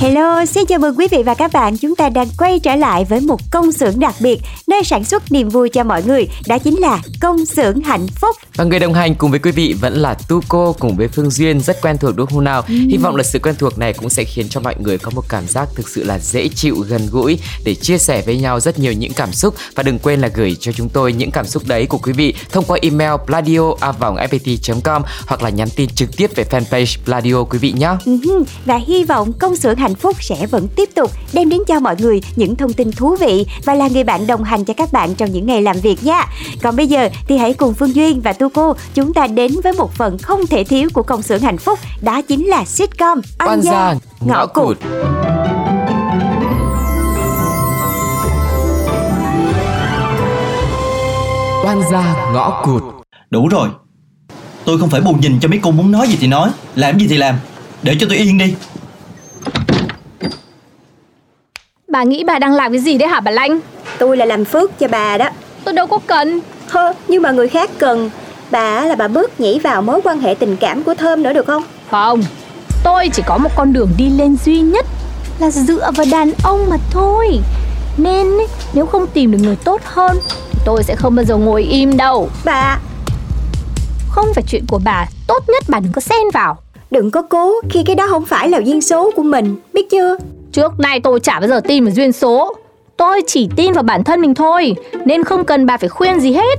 Hello, xin chào mừng quý vị và các bạn. Chúng ta đang quay trở lại với một công xưởng đặc biệt nơi sản xuất niềm vui cho mọi người. Đó chính là công xưởng hạnh phúc. Và người đồng hành cùng với quý vị vẫn là Tu Cô cùng với Phương Duyên rất quen thuộc đúng không nào? Ừ. Hy vọng là sự quen thuộc này cũng sẽ khiến cho mọi người có một cảm giác thực sự là dễ chịu, gần gũi để chia sẻ với nhau rất nhiều những cảm xúc và đừng quên là gửi cho chúng tôi những cảm xúc đấy của quý vị thông qua email pladio@fpt.com hoặc là nhắn tin trực tiếp về fanpage Pladio quý vị nhé. Ừm, Và hy vọng công xưởng hạnh phúc sẽ vẫn tiếp tục đem đến cho mọi người những thông tin thú vị và là người bạn đồng hành cho các bạn trong những ngày làm việc nha. Còn bây giờ thì hãy cùng Phương Duyên và Tu Cô chúng ta đến với một phần không thể thiếu của công xưởng hạnh phúc, đó chính là sitcom Oan gia ngõ cụt. Oan gia ngõ cụt. Đủ rồi Tôi không phải buồn nhìn cho mấy cô muốn nói gì thì nói Làm gì thì làm Để cho tôi yên đi Bà nghĩ bà đang làm cái gì đấy hả bà Lanh? Tôi là làm phước cho bà đó. Tôi đâu có cần. Hơ, nhưng mà người khác cần. Bà là bà bước nhảy vào mối quan hệ tình cảm của Thơm nữa được không? Không. Tôi chỉ có một con đường đi lên duy nhất Là dựa vào đàn ông mà thôi. Nên nếu không tìm được người tốt hơn thì Tôi sẽ không bao giờ ngồi im đâu. Bà, Không phải chuyện của bà. Tốt nhất bà đừng có xen vào. Đừng có cố khi cái đó không phải là duyên số của mình. Biết chưa? Trước nay tôi chả bao giờ tin vào duyên số Tôi chỉ tin vào bản thân mình thôi Nên không cần bà phải khuyên gì hết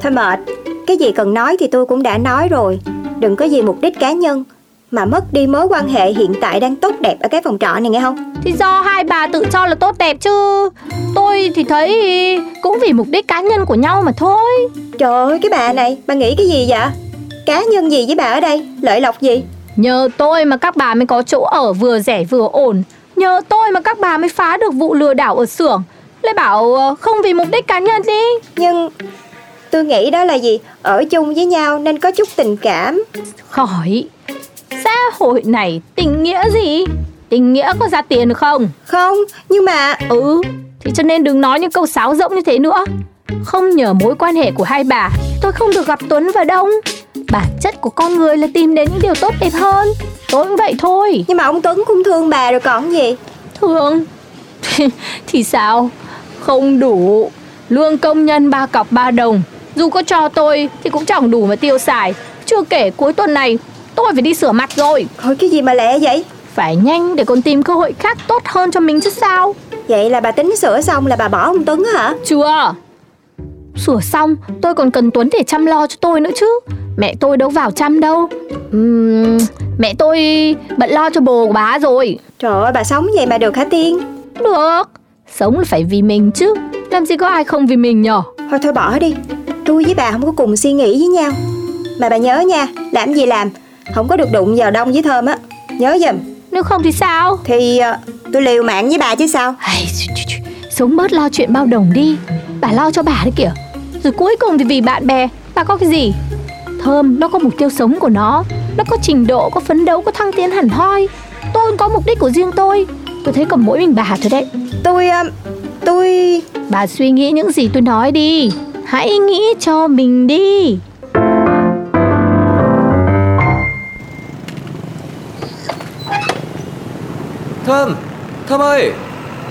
Thôi mệt Cái gì cần nói thì tôi cũng đã nói rồi Đừng có gì mục đích cá nhân Mà mất đi mối quan hệ hiện tại đang tốt đẹp ở cái phòng trọ này nghe không? Thì do hai bà tự cho là tốt đẹp chứ Tôi thì thấy cũng vì mục đích cá nhân của nhau mà thôi Trời ơi cái bà này Bà nghĩ cái gì vậy? Cá nhân gì với bà ở đây? Lợi lộc gì? Nhờ tôi mà các bà mới có chỗ ở vừa rẻ vừa ổn Nhờ tôi mà các bà mới phá được vụ lừa đảo ở xưởng. Lại bảo ờ, không vì mục đích cá nhân đi. Nhưng tôi nghĩ đó là gì? Ở chung với nhau nên có chút tình cảm. Khỏi. Xã hội này tình nghĩa gì? Tình nghĩa có ra tiền được không? Không, nhưng mà Ừ Thì cho nên đừng nói những câu sáo rỗng như thế nữa. Không nhờ mối quan hệ của hai bà Tôi không được gặp Tuấn và Đông Bản chất của con người là tìm đến những điều tốt đẹp hơn. Tôi cũng vậy thôi. Nhưng mà ông Tuấn cũng thương bà rồi còn gì? Thương? Thì sao? Không đủ. Lương công nhân ba cọc ba đồng. Dù có cho tôi thì cũng chẳng đủ mà tiêu xài. Chưa kể cuối tuần này Tôi phải đi sửa mặt rồi. Thôi cái gì mà lẹ vậy? Phải nhanh để còn tìm cơ hội khác tốt hơn cho mình chứ sao? Vậy là bà tính sửa xong là bà bỏ ông Tuấn hả? Chưa. Sửa xong tôi còn cần Tuấn để chăm lo cho tôi nữa chứ Mẹ tôi đâu vào chăm đâu. Ừm, Mẹ tôi bận lo cho bồ của bà rồi. Trời ơi bà sống vậy mà được hả Tiên? Được. Sống là phải vì mình chứ. Làm gì có ai không vì mình nhở? Thôi thôi bỏ đi. Tôi với bà không có cùng suy nghĩ với nhau. Mà bà nhớ nha Làm gì làm Không có được đụng vào đông với thơm á. Nhớ giùm. Nếu không thì sao? Thì ờ, tôi liều mạng với bà chứ sao? Ai. Sống bớt lo chuyện bao đồng đi. Bà lo cho bà đấy kìa. Rồi cuối cùng thì vì bạn bè Bà có cái gì Thơm nó có mục tiêu sống của nó Nó có trình độ, có phấn đấu, có thăng tiến hẳn hoi Tôi cũng có mục đích của riêng tôi Tôi thấy còn mỗi mình bà thôi đấy Tôi ờ, Tôi Bà suy nghĩ những gì tôi nói đi Hãy nghĩ cho mình đi Thơm, Thơm ơi,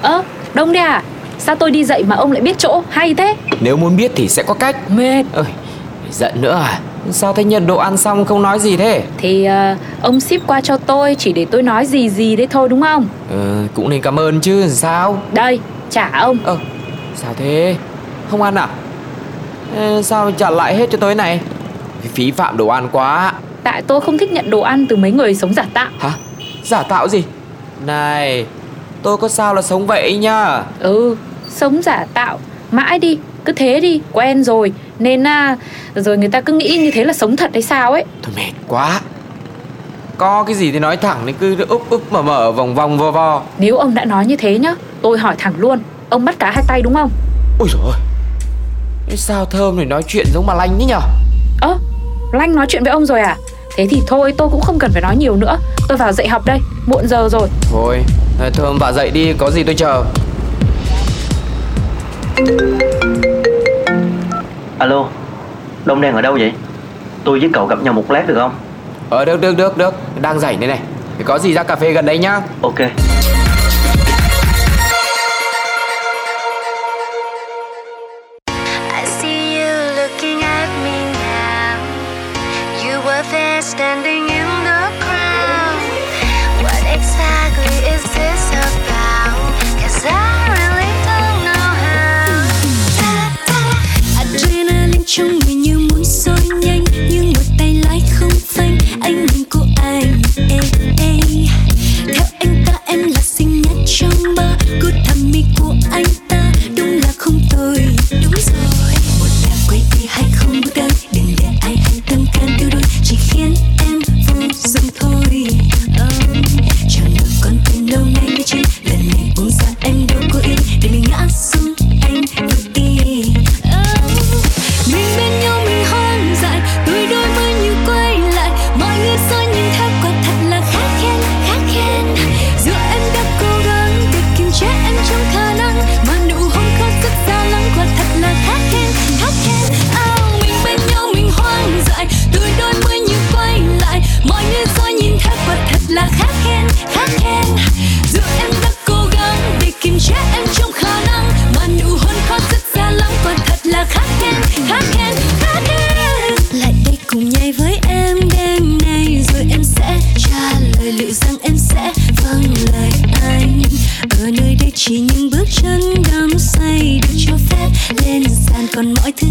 Ơ, Đông đấy à? Sao tôi đi dậy mà ông lại biết chỗ? Hay thế. nếu muốn biết thì sẽ có cách. Mệt. Ơi, giận nữa à? Sao thấy nhận đồ ăn xong không nói gì thế? Thì ờ, ông ship qua cho tôi chỉ để tôi nói gì gì đấy thôi đúng không? Ừ cũng nên cảm ơn chứ sao? Đây trả ông. Ơ sao thế? Không ăn à? Ê, Sao trả lại hết cho tôi này? Phí phạm đồ ăn quá. Tại tôi không thích nhận đồ ăn từ mấy người sống giả tạo. Hả? Giả tạo gì? Này Tôi có sao là sống vậy nhá. Ừ sống giả tạo. Mãi đi cứ thế đi quen rồi Nên à, rồi người ta cứ nghĩ như thế là sống thật hay sao ấy. Thôi mệt quá. Có cái gì thì nói thẳng đi cứ úp úp mở mở vòng vòng vo vo. Nếu ông đã nói như thế nhá Tôi hỏi thẳng luôn Ông bắt cá hai tay đúng không? Ôi Cái Sao thơm này nói chuyện giống bà Lanh thế nhở? Ơ Lanh nói chuyện với ông rồi à? Thế thì thôi tôi cũng không cần phải nói nhiều nữa. Tôi vào dạy học đây Muộn giờ rồi. Thôi thơm bà dậy đi có gì tôi chờ Alo Đông đang ở đâu vậy? Tôi với cậu gặp nhau một lát được không? Ờ được được được được. Đang rảnh đây này. Thì có gì ra cà phê gần đây nhá. Ok còn mọi thứ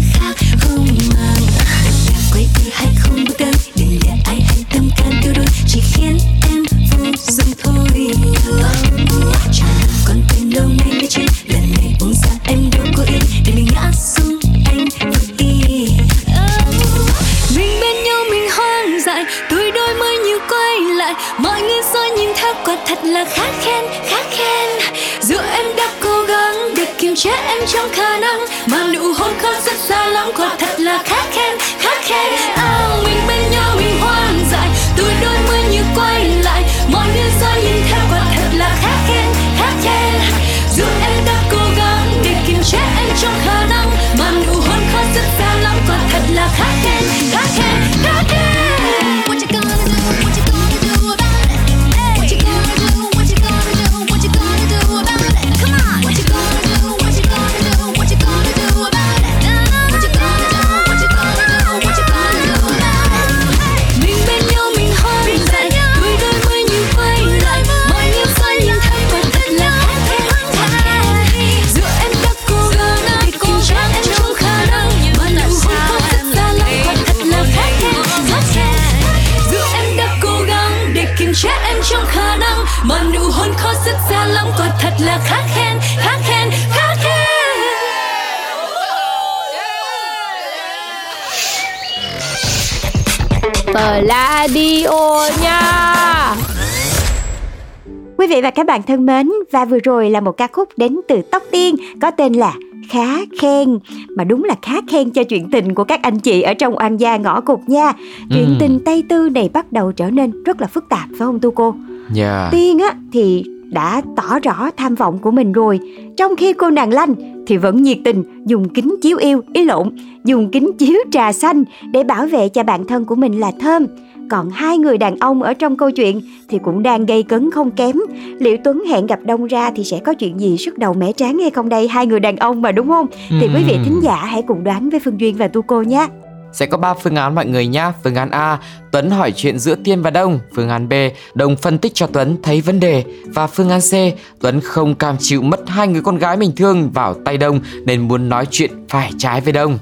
vị và các bạn thân mến, và vừa rồi là một ca khúc đến từ Tóc Tiên có tên là Khá khen. Mà đúng là khá khen cho chuyện tình của các anh chị ở trong oan gia ngõ cụt nha. Chuyện Ừ. tình Tây Tư này bắt đầu trở nên rất là phức tạp phải không Tu cô? Yeah Tiên á thì đã tỏ rõ tham vọng của mình rồi. Trong khi cô nàng Lanh thì vẫn nhiệt tình dùng kính chiếu yêu, ý lộn Dùng kính chiếu trà xanh để bảo vệ cho bạn thân của mình là Thơm Còn hai người đàn ông ở trong câu chuyện thì cũng đang gây cấn không kém Liệu Tuấn hẹn gặp Đông ra thì sẽ có chuyện gì sức đầu mẻ tráng hay không đây Hai người đàn ông mà đúng không? Thì quý vị thính giả hãy cùng đoán với Phương Duyên và Tu Cô nhé Sẽ có 3 phương án mọi người nhá. Phương án A, Tuấn hỏi chuyện giữa Tiên và Đông. Phương án B, Đông phân tích cho Tuấn thấy vấn đề. Và phương án C, Tuấn không cam chịu mất hai người con gái mình thương vào tay Đông nên muốn nói chuyện phải trái với Đông.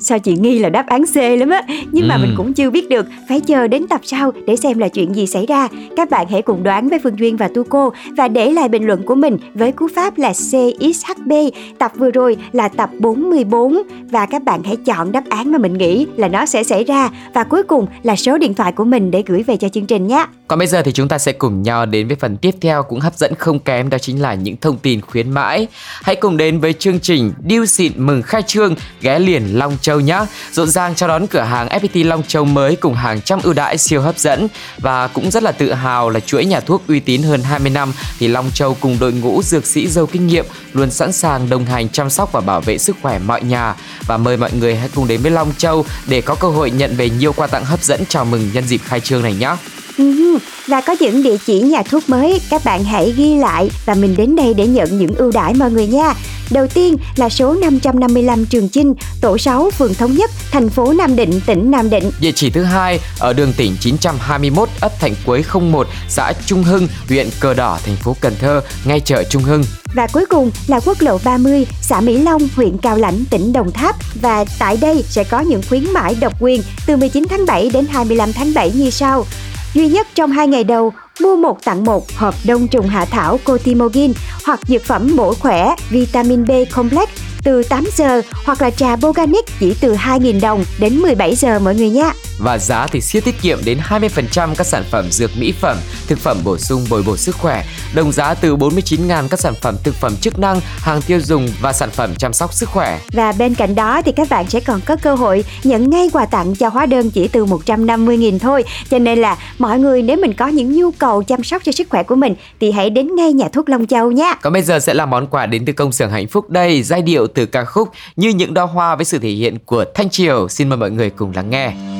Sao chị nghi là đáp án C lắm á? Nhưng mà Ừ. mình cũng chưa biết được. Phải chờ đến tập sau để xem là chuyện gì xảy ra. Các bạn hãy cùng đoán với Phương Duyên và Tu Cô Và để lại bình luận của mình với cú pháp là CXHB Tập vừa rồi là tập 44 Và các bạn hãy chọn đáp án mà mình nghĩ là nó sẽ xảy ra. Và cuối cùng là số điện thoại của mình để gửi về cho chương trình nhé. Còn bây giờ thì chúng ta sẽ cùng nhau đến với phần tiếp theo cũng hấp dẫn không kém đó chính là những thông tin khuyến mãi. Hãy cùng đến với chương trình Điêu xịn mừng khai trương ghé liền Long Châu nhé. Rộn ràng chào đón cửa hàng FPT Long Châu mới cùng hàng trăm ưu đãi siêu hấp dẫn và cũng rất là tự hào là chuỗi nhà thuốc uy tín hơn 20 năm thì Long Châu cùng đội ngũ dược sĩ giàu kinh nghiệm luôn sẵn sàng đồng hành chăm sóc và bảo vệ sức khỏe mọi nhà và mời mọi người hãy cùng đến với Long Châu để có cơ hội nhận về nhiều quà tặng hấp dẫn chào mừng nhân dịp khai trương này nhé. Ừm, Và có những địa chỉ nhà thuốc mới Các bạn hãy ghi lại Và mình đến đây để nhận những ưu đãi mọi người nha Đầu tiên là số 555 Trường Chinh Tổ 6 phường Thống Nhất Thành phố Nam Định, tỉnh Nam Định Địa chỉ thứ hai ở đường tỉnh 921 ấp Thạnh Quế 01, xã Trung Hưng, huyện Cờ Đỏ, thành phố Cần Thơ, ngay chợ Trung Hưng. Và cuối cùng là quốc lộ 30, xã Mỹ Long, huyện Cao Lãnh, tỉnh Đồng Tháp. Và tại đây sẽ có những khuyến mãi độc quyền từ 19 tháng 7 đến 25 tháng 7 như sau. Duy nhất trong hai ngày đầu, mua một tặng một hộp đông trùng hạ thảo Cotimogin hoặc dược phẩm bổ khỏe vitamin B complex từ 8 giờ hoặc là trà Boganic chỉ từ 2.000 đồng đến 17 giờ mọi người nha. Và giá thì siêu tiết kiệm đến 20% các sản phẩm dược mỹ phẩm, thực phẩm bổ sung bồi bổ sức khỏe. Đồng giá từ 49.000 các sản phẩm thực phẩm chức năng, hàng tiêu dùng và sản phẩm chăm sóc sức khỏe. Và bên cạnh đó thì các bạn sẽ còn có cơ hội nhận ngay quà tặng cho hóa đơn chỉ từ 150.000 thôi. Cho nên là mọi người nếu mình có những nhu cầu chăm sóc cho sức khỏe của mình thì hãy đến ngay nhà thuốc Long Châu nhé. Còn bây giờ sẽ là món quà đến từ công xưởng hạnh phúc đây, giai điệu từ ca khúc như những đóa hoa với sự thể hiện của Thanh Triều. Xin mời mọi người cùng lắng nghe.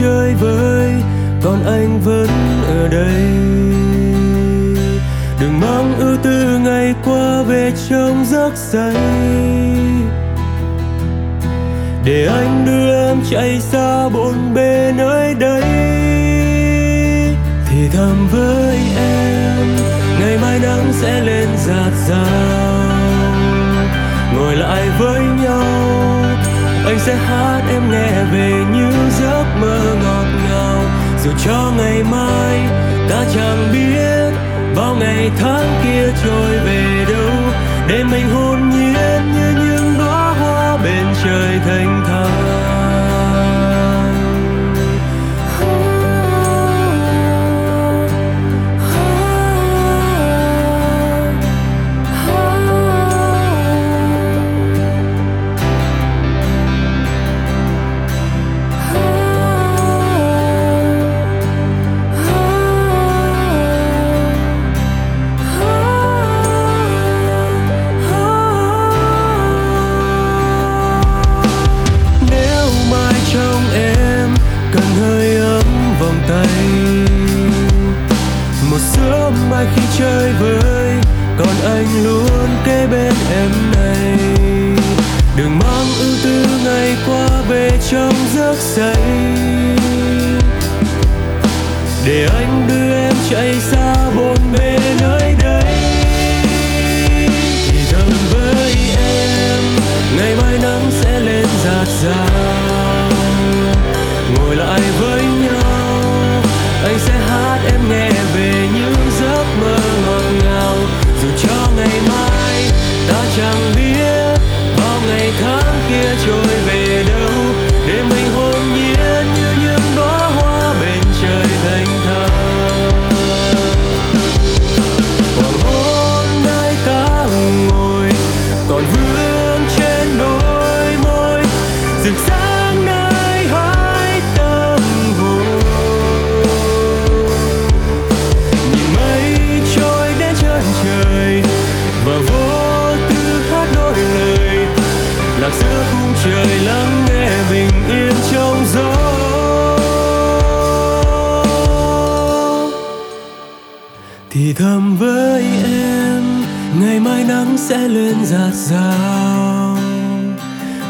Chơi với còn anh vẫn ở đây. Đừng mang ưu tư ngày qua về trong giấc say. Để anh đưa em chạy xa bốn bề nơi đây. Thì thầm với em, ngày mai nắng sẽ lên rạt rào. Ngồi lại với nhau, anh sẽ hát em nghe về những cho ngày mai ta chẳng biết bao ngày tháng kia trôi. Đưa em chạy xa bốn bề. Thì thầm với em, ngày mai nắng sẽ lên rạt rào.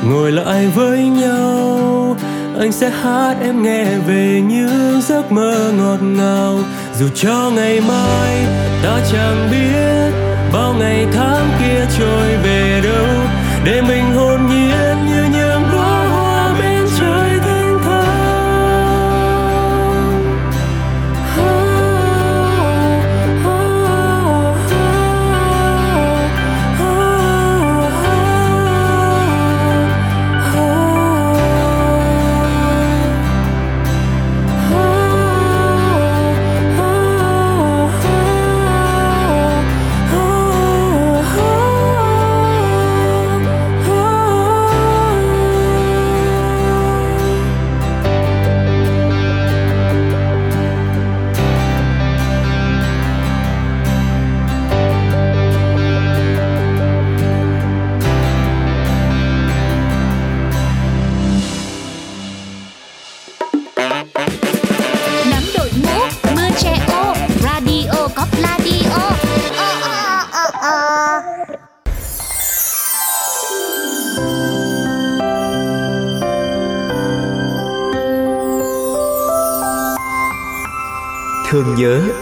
Ngồi lại với nhau, anh sẽ hát em nghe về những giấc mơ ngọt ngào. Dù cho ngày mai ta chẳng biết bao ngày tháng kia trôi về đâu, để mình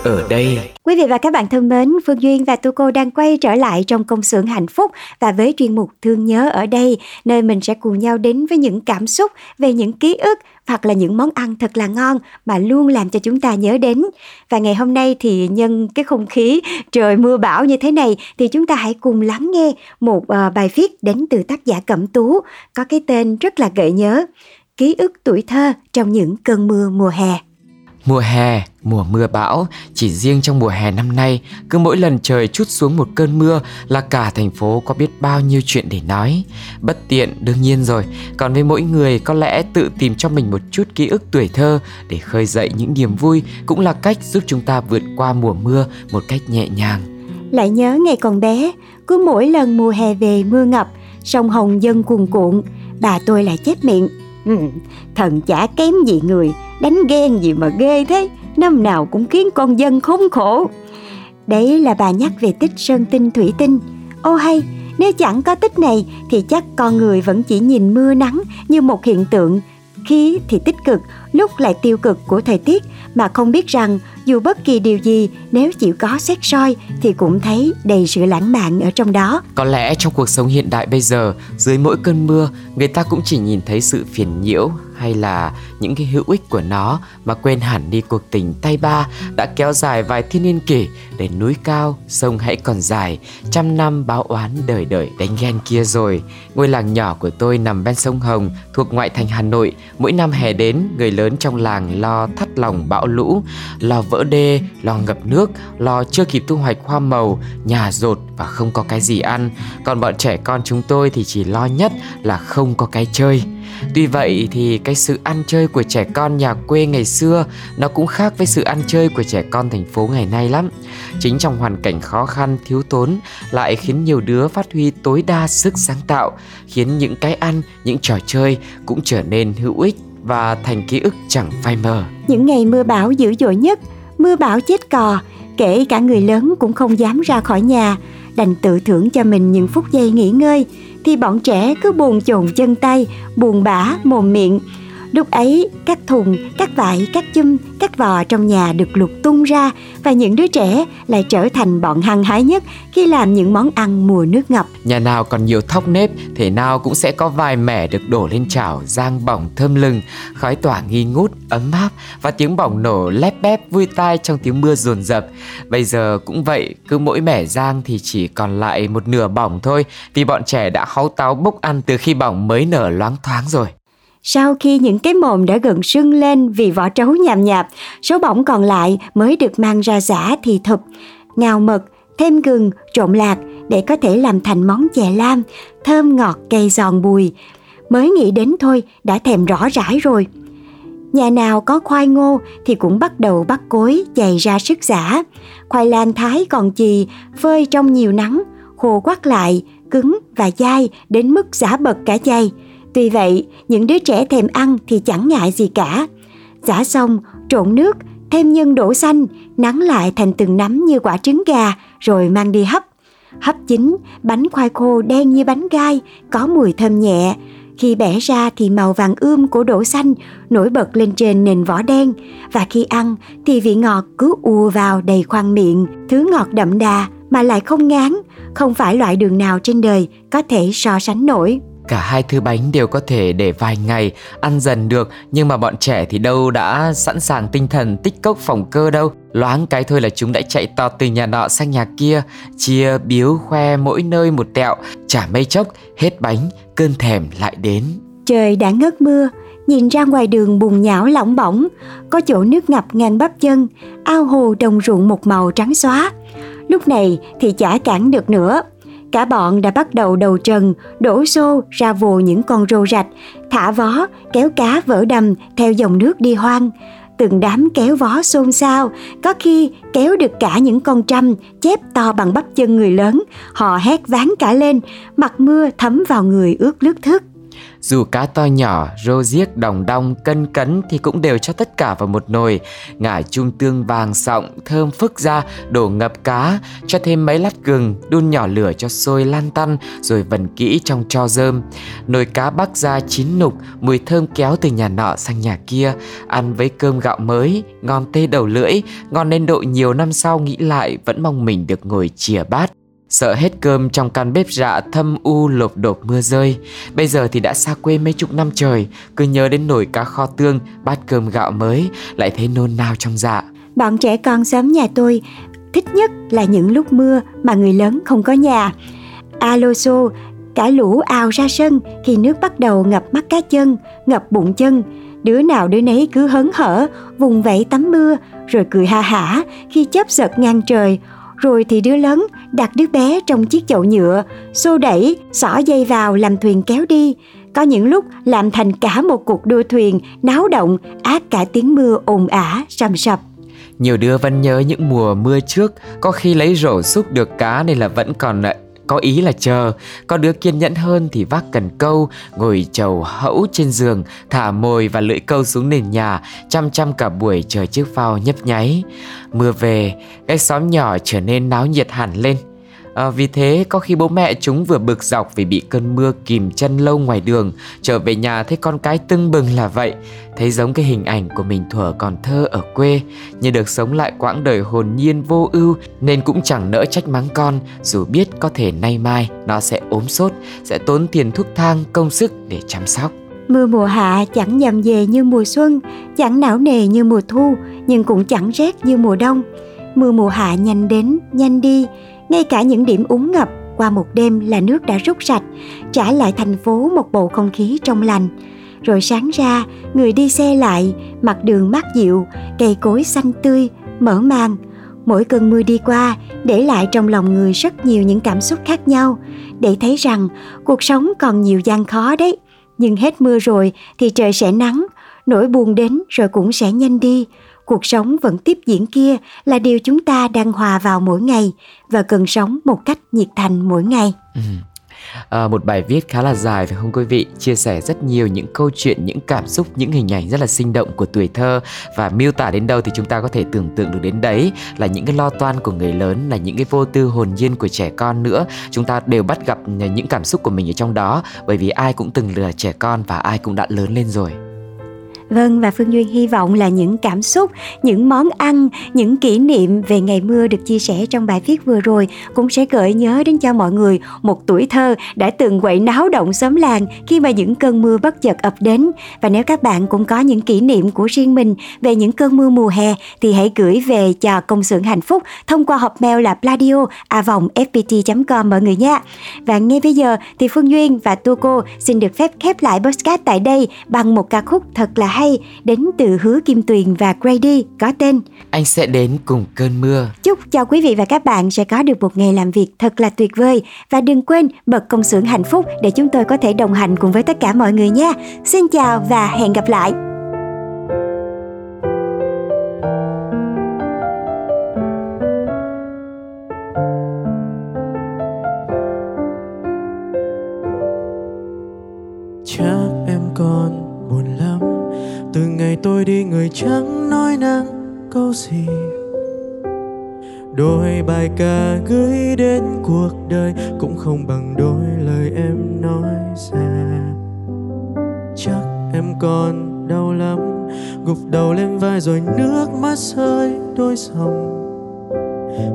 ở đây Quý vị và các bạn thân mến, Phương Duyên và Tu Cô đang quay trở lại trong công xưởng hạnh phúc và với chuyên mục Thương nhớ ở đây, nơi mình sẽ cùng nhau đến với những cảm xúc về những ký ức hoặc là những món ăn thật là ngon mà luôn làm cho chúng ta nhớ đến. Và ngày hôm nay thì nhân cái không khí trời mưa bão như thế này thì chúng ta hãy cùng lắng nghe một ờ, bài viết đến từ tác giả Cẩm Tú có cái tên rất là gợi nhớ. Ký ức tuổi thơ trong những cơn mưa mùa hè. Mùa hè, mùa mưa bão, chỉ riêng trong mùa hè năm nay, cứ mỗi lần trời chút xuống một cơn mưa là cả thành phố có biết bao nhiêu chuyện để nói. Bất tiện đương nhiên rồi, còn với mỗi người có lẽ tự tìm cho mình một chút ký ức tuổi thơ để khơi dậy những niềm vui cũng là cách giúp chúng ta vượt qua mùa mưa một cách nhẹ nhàng. Lại nhớ ngày còn bé, cứ mỗi lần mùa hè về mưa ngập, sông Hồng dân cuồn cuộn, bà tôi lại chép miệng. "Ừ, thần chả kém gì người, đánh ghen gì mà ghê thế, năm nào cũng khiến con dân khốn khổ. Đấy là bà nhắc về tích sơn tinh thủy tinh. Ô hay, nếu chẳng có tích này thì chắc con người vẫn chỉ nhìn mưa nắng như một hiện tượng khí thì tích cực, lúc lại tiêu cực của thời tiết mà không biết rằng dù bất kỳ điều gì nếu chịu có xét soi thì cũng thấy đầy sự lãng mạn ở trong đó. Có lẽ trong cuộc sống hiện đại bây giờ, dưới mỗi cơn mưa, người ta cũng chỉ nhìn thấy sự phiền nhiễu hay là những cái hữu ích của nó mà quên hẳn đi cuộc tình tay ba đã kéo dài vài thiên niên kỷ để núi cao, sông hãy còn dài, trăm năm báo oán đời đời đánh ghen kia rồi. Ngôi làng nhỏ của tôi nằm ven sông Hồng thuộc ngoại thành Hà Nội. Mỗi năm hè đến, người lớn lớn trong làng lo thắt lòng bão lũ, lo vỡ đê, lo ngập nước, lo chưa kịp thu hoạch hoa màu, nhà rột và không có cái gì ăn. Còn bọn trẻ con chúng tôi thì chỉ lo nhất là không có cái chơi. Tuy vậy thì cái sự ăn chơi của trẻ con nhà quê ngày xưa nó cũng khác với sự ăn chơi của trẻ con thành phố ngày nay lắm. Chính trong hoàn cảnh khó khăn, thiếu thốn lại khiến nhiều đứa phát huy tối đa sức sáng tạo, khiến những cái ăn, những trò chơi cũng trở nên hữu ích và thành ký ức chẳng phai mờ. Những ngày mưa bão dữ dội nhất, mưa bão chết cò, kể cả người lớn cũng không dám ra khỏi nhà, đành tự thưởng cho mình những phút giây nghỉ ngơi, thì bọn trẻ cứ buồn chồn chân tay, buồn bã mồm miệng. Lúc ấy, các thùng, các vải, các chum, các vò trong nhà được lục tung ra và những đứa trẻ lại trở thành bọn hăng hái nhất khi làm những món ăn mùa nước ngập. Nhà nào còn nhiều thóc nếp, thì nào cũng sẽ có vài mẻ được đổ lên chảo rang bỏng thơm lừng, khói tỏa nghi ngút, ấm áp và tiếng bỏng nổ lép bép vui tai trong tiếng mưa dồn dập. Bây giờ cũng vậy, cứ mỗi mẻ rang thì chỉ còn lại một nửa bỏng thôi vì bọn trẻ đã háu táo bốc ăn từ khi bỏng mới nở loáng thoáng rồi. Sau khi những cái mồm đã gần sưng lên vì vỏ trấu nhàm nhạp, số bỏng còn lại mới được mang ra giả thì thụp, ngào mật, thêm gừng, trộn lạc để có thể làm thành món chè lam, thơm ngọt cây giòn bùi. Mới nghĩ đến thôi đã thèm rõ rãi rồi. Nhà nào có khoai ngô thì cũng bắt đầu bắt cối chày ra sức giả. Khoai lang thái còn chì, phơi trong nhiều nắng, khô quắt lại, cứng và dai đến mức giả bật cả chay. Tuy vậy, những đứa trẻ thèm ăn thì chẳng ngại gì cả. Giả xong, trộn nước, thêm nhân đổ xanh, nắng lại thành từng nắm như quả trứng gà, rồi mang đi hấp. Hấp chín, bánh khoai khô đen như bánh gai, có mùi thơm nhẹ. Khi bẻ ra thì màu vàng ươm của đổ xanh nổi bật lên trên nền vỏ đen và khi ăn thì vị ngọt cứ ùa vào đầy khoang miệng, thứ ngọt đậm đà mà lại không ngán, không phải loại đường nào trên đời có thể so sánh nổi. Cả hai thứ bánh đều có thể để vài ngày ăn dần được nhưng mà bọn trẻ thì đâu đã sẵn sàng tinh thần tích cốc phòng cơ đâu. Loáng cái thôi là chúng đã chạy tọt từ nhà nọ sang nhà kia, chia biếu khoe mỗi nơi một tẹo, chả mây chốc, hết bánh, cơn thèm lại đến. Trời đã ngớt mưa, nhìn ra ngoài đường bùn nhão lỏng bỏng, có chỗ nước ngập ngang bắp chân, ao hồ đồng ruộng một màu trắng xóa. Lúc này thì chả cản được nữa. Cả bọn đã bắt đầu đầu trần, đổ xô ra vồ những con rô rạch, thả vó, kéo cá vỡ đầm theo dòng nước đi hoang. Từng đám kéo vó xôn xao, có khi kéo được cả những con trăm chép to bằng bắp chân người lớn. Họ hét ván cả lên, mặt mưa thấm vào người ướt lướt thước. Dù cá to nhỏ, rô giếc, đồng đong, cân cấn thì cũng đều cho tất cả vào một nồi. Ngả chung tương vàng sọng, thơm phức ra, đổ ngập cá, cho thêm mấy lát gừng, đun nhỏ lửa cho sôi lan tăn, rồi vần kỹ trong cho rơm. Nồi cá bắc ra chín nục, mùi thơm kéo từ nhà nọ sang nhà kia, ăn với cơm gạo mới, ngon tê đầu lưỡi, ngon nên độ nhiều năm sau nghĩ lại vẫn mong mình được ngồi chìa bát. Sợ hết cơm trong căn bếp rạ thâm u lộp đột mưa rơi. Bây giờ thì đã xa quê mấy chục năm trời Cứ nhớ đến nồi cá kho tương, bát cơm gạo mới Lại thấy nôn nao trong dạ. Bọn trẻ con xóm nhà tôi thích nhất là những lúc mưa mà người lớn không có nhà. Alo xô, cả lũ ào ra sân khi nước bắt đầu ngập mắt cá chân, ngập bụng chân. Đứa nào đứa nấy cứ hớn hở, vùng vẫy tắm mưa Rồi cười ha hả khi chớp giật ngang trời rồi thì đứa lớn đặt đứa bé trong chiếc chậu nhựa, xô đẩy, xỏ dây vào làm thuyền kéo đi. Có những lúc làm thành cả một cuộc đua thuyền náo động, ác cả tiếng mưa ồn ả, sầm sập. Nhiều đứa vẫn nhớ những mùa mưa trước, có khi lấy rổ xúc được cá nên là vẫn còn à, có ý là chờ. Có đứa kiên nhẫn hơn thì vác cần câu, Ngồi chầu hẫu trên giường, Thả mồi và lưỡi câu xuống nền nhà, Chăm chăm cả buổi chờ chiếc phao nhấp nháy. Mưa về, Cái xóm nhỏ trở nên náo nhiệt hẳn lên. À, vì thế có khi bố mẹ chúng vừa bực dọc vì bị cơn mưa kìm chân lâu ngoài đường Trở về nhà thấy con cái tưng bừng là vậy. Thấy giống cái hình ảnh của mình thuở còn thơ ở quê Như được sống lại quãng đời hồn nhiên vô ưu Nên cũng chẳng nỡ trách mắng con. Dù biết có thể nay mai nó sẽ ốm sốt Sẽ tốn tiền thuốc thang công sức để chăm sóc. Mưa mùa hạ chẳng nhầm về như mùa xuân Chẳng não nề như mùa thu Nhưng cũng chẳng rét như mùa đông. Mưa mùa hạ nhanh đến, nhanh đi ngay cả những điểm úng ngập qua một đêm là nước đã rút sạch, trả lại thành phố một bầu không khí trong lành. Rồi sáng ra, người đi xe lại, mặt đường mát dịu, cây cối xanh tươi, mở màn. Mỗi cơn mưa đi qua, để lại trong lòng người rất nhiều những cảm xúc khác nhau, để thấy rằng cuộc sống còn nhiều gian khó đấy. Nhưng hết mưa rồi thì trời sẽ nắng, nỗi buồn đến rồi cũng sẽ nhanh đi cuộc sống vẫn tiếp diễn kia là điều chúng ta đang hòa vào mỗi ngày và cần sống một cách nhiệt thành mỗi ngày. Ừ. À, một bài viết khá là dài phải không quý vị chia sẻ rất nhiều những câu chuyện những cảm xúc những hình ảnh rất là sinh động của tuổi thơ và miêu tả đến đâu thì chúng ta có thể tưởng tượng được đến đấy là những cái lo toan của người lớn là những cái vô tư hồn nhiên của trẻ con nữa chúng ta đều bắt gặp những cảm xúc của mình ở trong đó bởi vì ai cũng từng là trẻ con và ai cũng đã lớn lên rồi Vâng và Phương Duyên hy vọng là những cảm xúc, những món ăn, những kỷ niệm về ngày mưa được chia sẻ trong bài viết vừa rồi cũng sẽ gợi nhớ đến cho mọi người một tuổi thơ đã từng quậy náo động xóm làng khi mà những cơn mưa bất chợt ập đến. Và nếu các bạn cũng có những kỷ niệm của riêng mình về những cơn mưa mùa hè thì hãy gửi về cho công xưởng hạnh phúc thông qua hộp mail là pladio a fpt.com mọi người nha. Và ngay bây giờ thì Phương Duyên và Tuco xin được phép khép lại podcast tại đây bằng một ca khúc thật là hay đến từ Hứa Kim Tuyền và Grady có tên Anh sẽ đến cùng cơn mưa. Chúc cho quý vị và các bạn sẽ có được một ngày làm việc thật là tuyệt vời và đừng quên bật công xưởng hạnh phúc để chúng tôi có thể đồng hành cùng với tất cả mọi người nha. Xin chào và hẹn gặp lại. Tôi đi, người chẳng nói năng câu gì? Đôi bài ca gửi đến cuộc đời cũng không bằng đôi lời em nói ra. Chắc em còn đau lắm, gục đầu lên vai rồi nước mắt rơi đôi dòng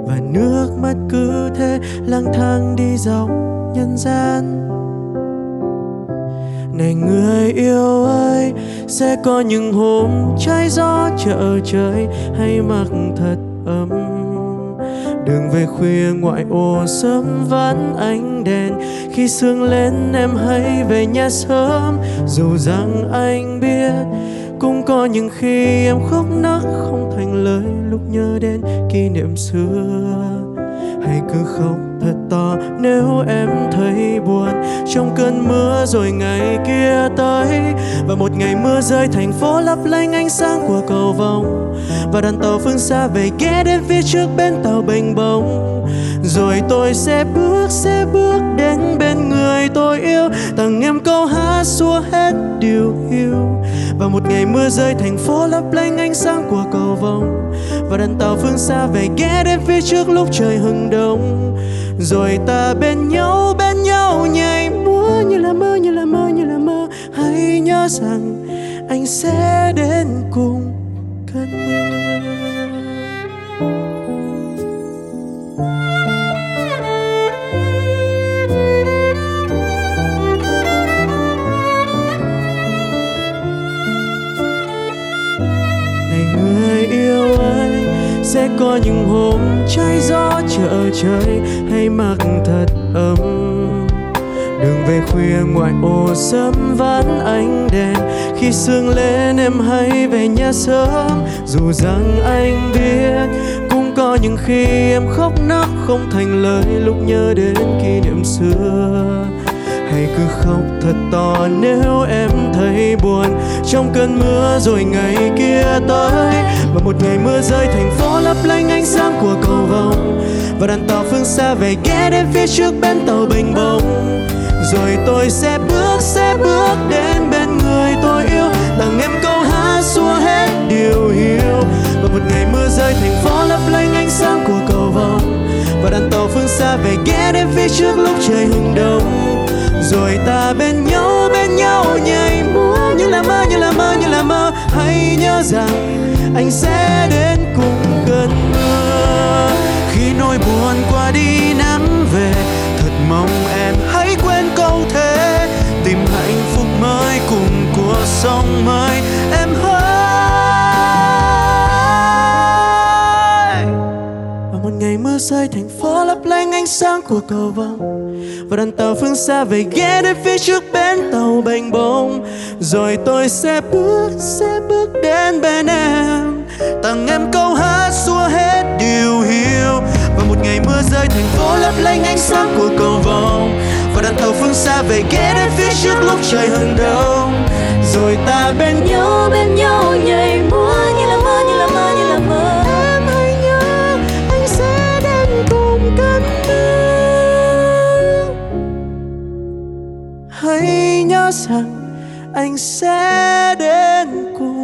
và nước mắt cứ thế lang thang đi dọc nhân gian. Này người yêu ơi sẽ có những hôm trái gió chợ trời hay mặc thật ấm. Đường về khuya ngoại ô sớm vắng ánh đèn. Khi sương lên em hãy về nhà sớm. Dù rằng anh biết cũng có những khi em khóc nấc không thành lời lúc nhớ đến kỷ niệm xưa. Hãy cứ khóc thật to. Nếu em thấy buồn, trong cơn mưa rồi ngày kia tới, và một ngày mưa rơi, thành phố lấp lánh ánh sáng của cầu vồng, và đoàn tàu phương xa về ghé đến phía trước bên tàu bềnh bông rồi tôi sẽ bước sẽ bước đến bên người tôi yêu, tặng em câu hát xua hết điều yêu và một ngày mưa rơi, thành phố lấp lánh ánh sáng của cầu vồng, và đoàn tàu phương xa về ghé đến phía trước lúc trời hừng đông rồi ta bên nhau bên nhau nhảy múa như là mơ, như là mơ, như là mơ. Hãy nhớ rằng anh sẽ đến cùng cơn mưa. Sẽ có những hôm trái gió chợ trời hay mặc thật ấm. Đường về khuya ngoại ô sớm ván ánh đèn. Khi sương lên em hãy về nhà sớm. Dù rằng anh biết cũng có những khi em khóc nấc không thành lời lúc nhớ đến kỷ niệm xưa hãy cứ khóc thật to nếu em thấy buồn. Trong cơn mưa rồi ngày kia tới và một ngày mưa rơi thành phố lấp lánh ánh sáng của cầu vồng. Và đoàn tàu phương xa về ghé đến phía trước bên tàu bình bồng. Rồi tôi sẽ bước sẽ bước đến bên người tôi yêu. Tặng em câu hát xua hết điều hiu. Và một ngày mưa rơi thành phố lấp lánh ánh sáng của cầu vồng. Và đoàn tàu phương xa về ghé đến phía trước lúc trời hừng đông rồi ta bên nhau bên nhau nhảy múa. Như là mơ như là mơ như là mơ. Hãy nhớ rằng anh sẽ đến cùng cơn mưa khi nỗi buồn qua đi, nắng về, thật mong em hãy quên câu thế tìm hạnh phúc mới cùng cuộc sống mới. Em hỡi rơi, thành phố lấp lánh ánh sáng của cầu vồng. Và đoàn tàu phương xa về ghé đến phía trước bến tàu bềnh bông rồi tôi sẽ bước sẽ bước đến bên em. Tặng em câu hát xua hết điều hiu. Và một ngày mưa rơi, thành phố lấp lánh ánh sáng của cầu vồng. Và đoàn tàu phương xa về ghé đến phía trước lúc trời hừng đông. Rồi ta bên nhau bên nhau nhảy múa rằng anh sẽ đến cùng.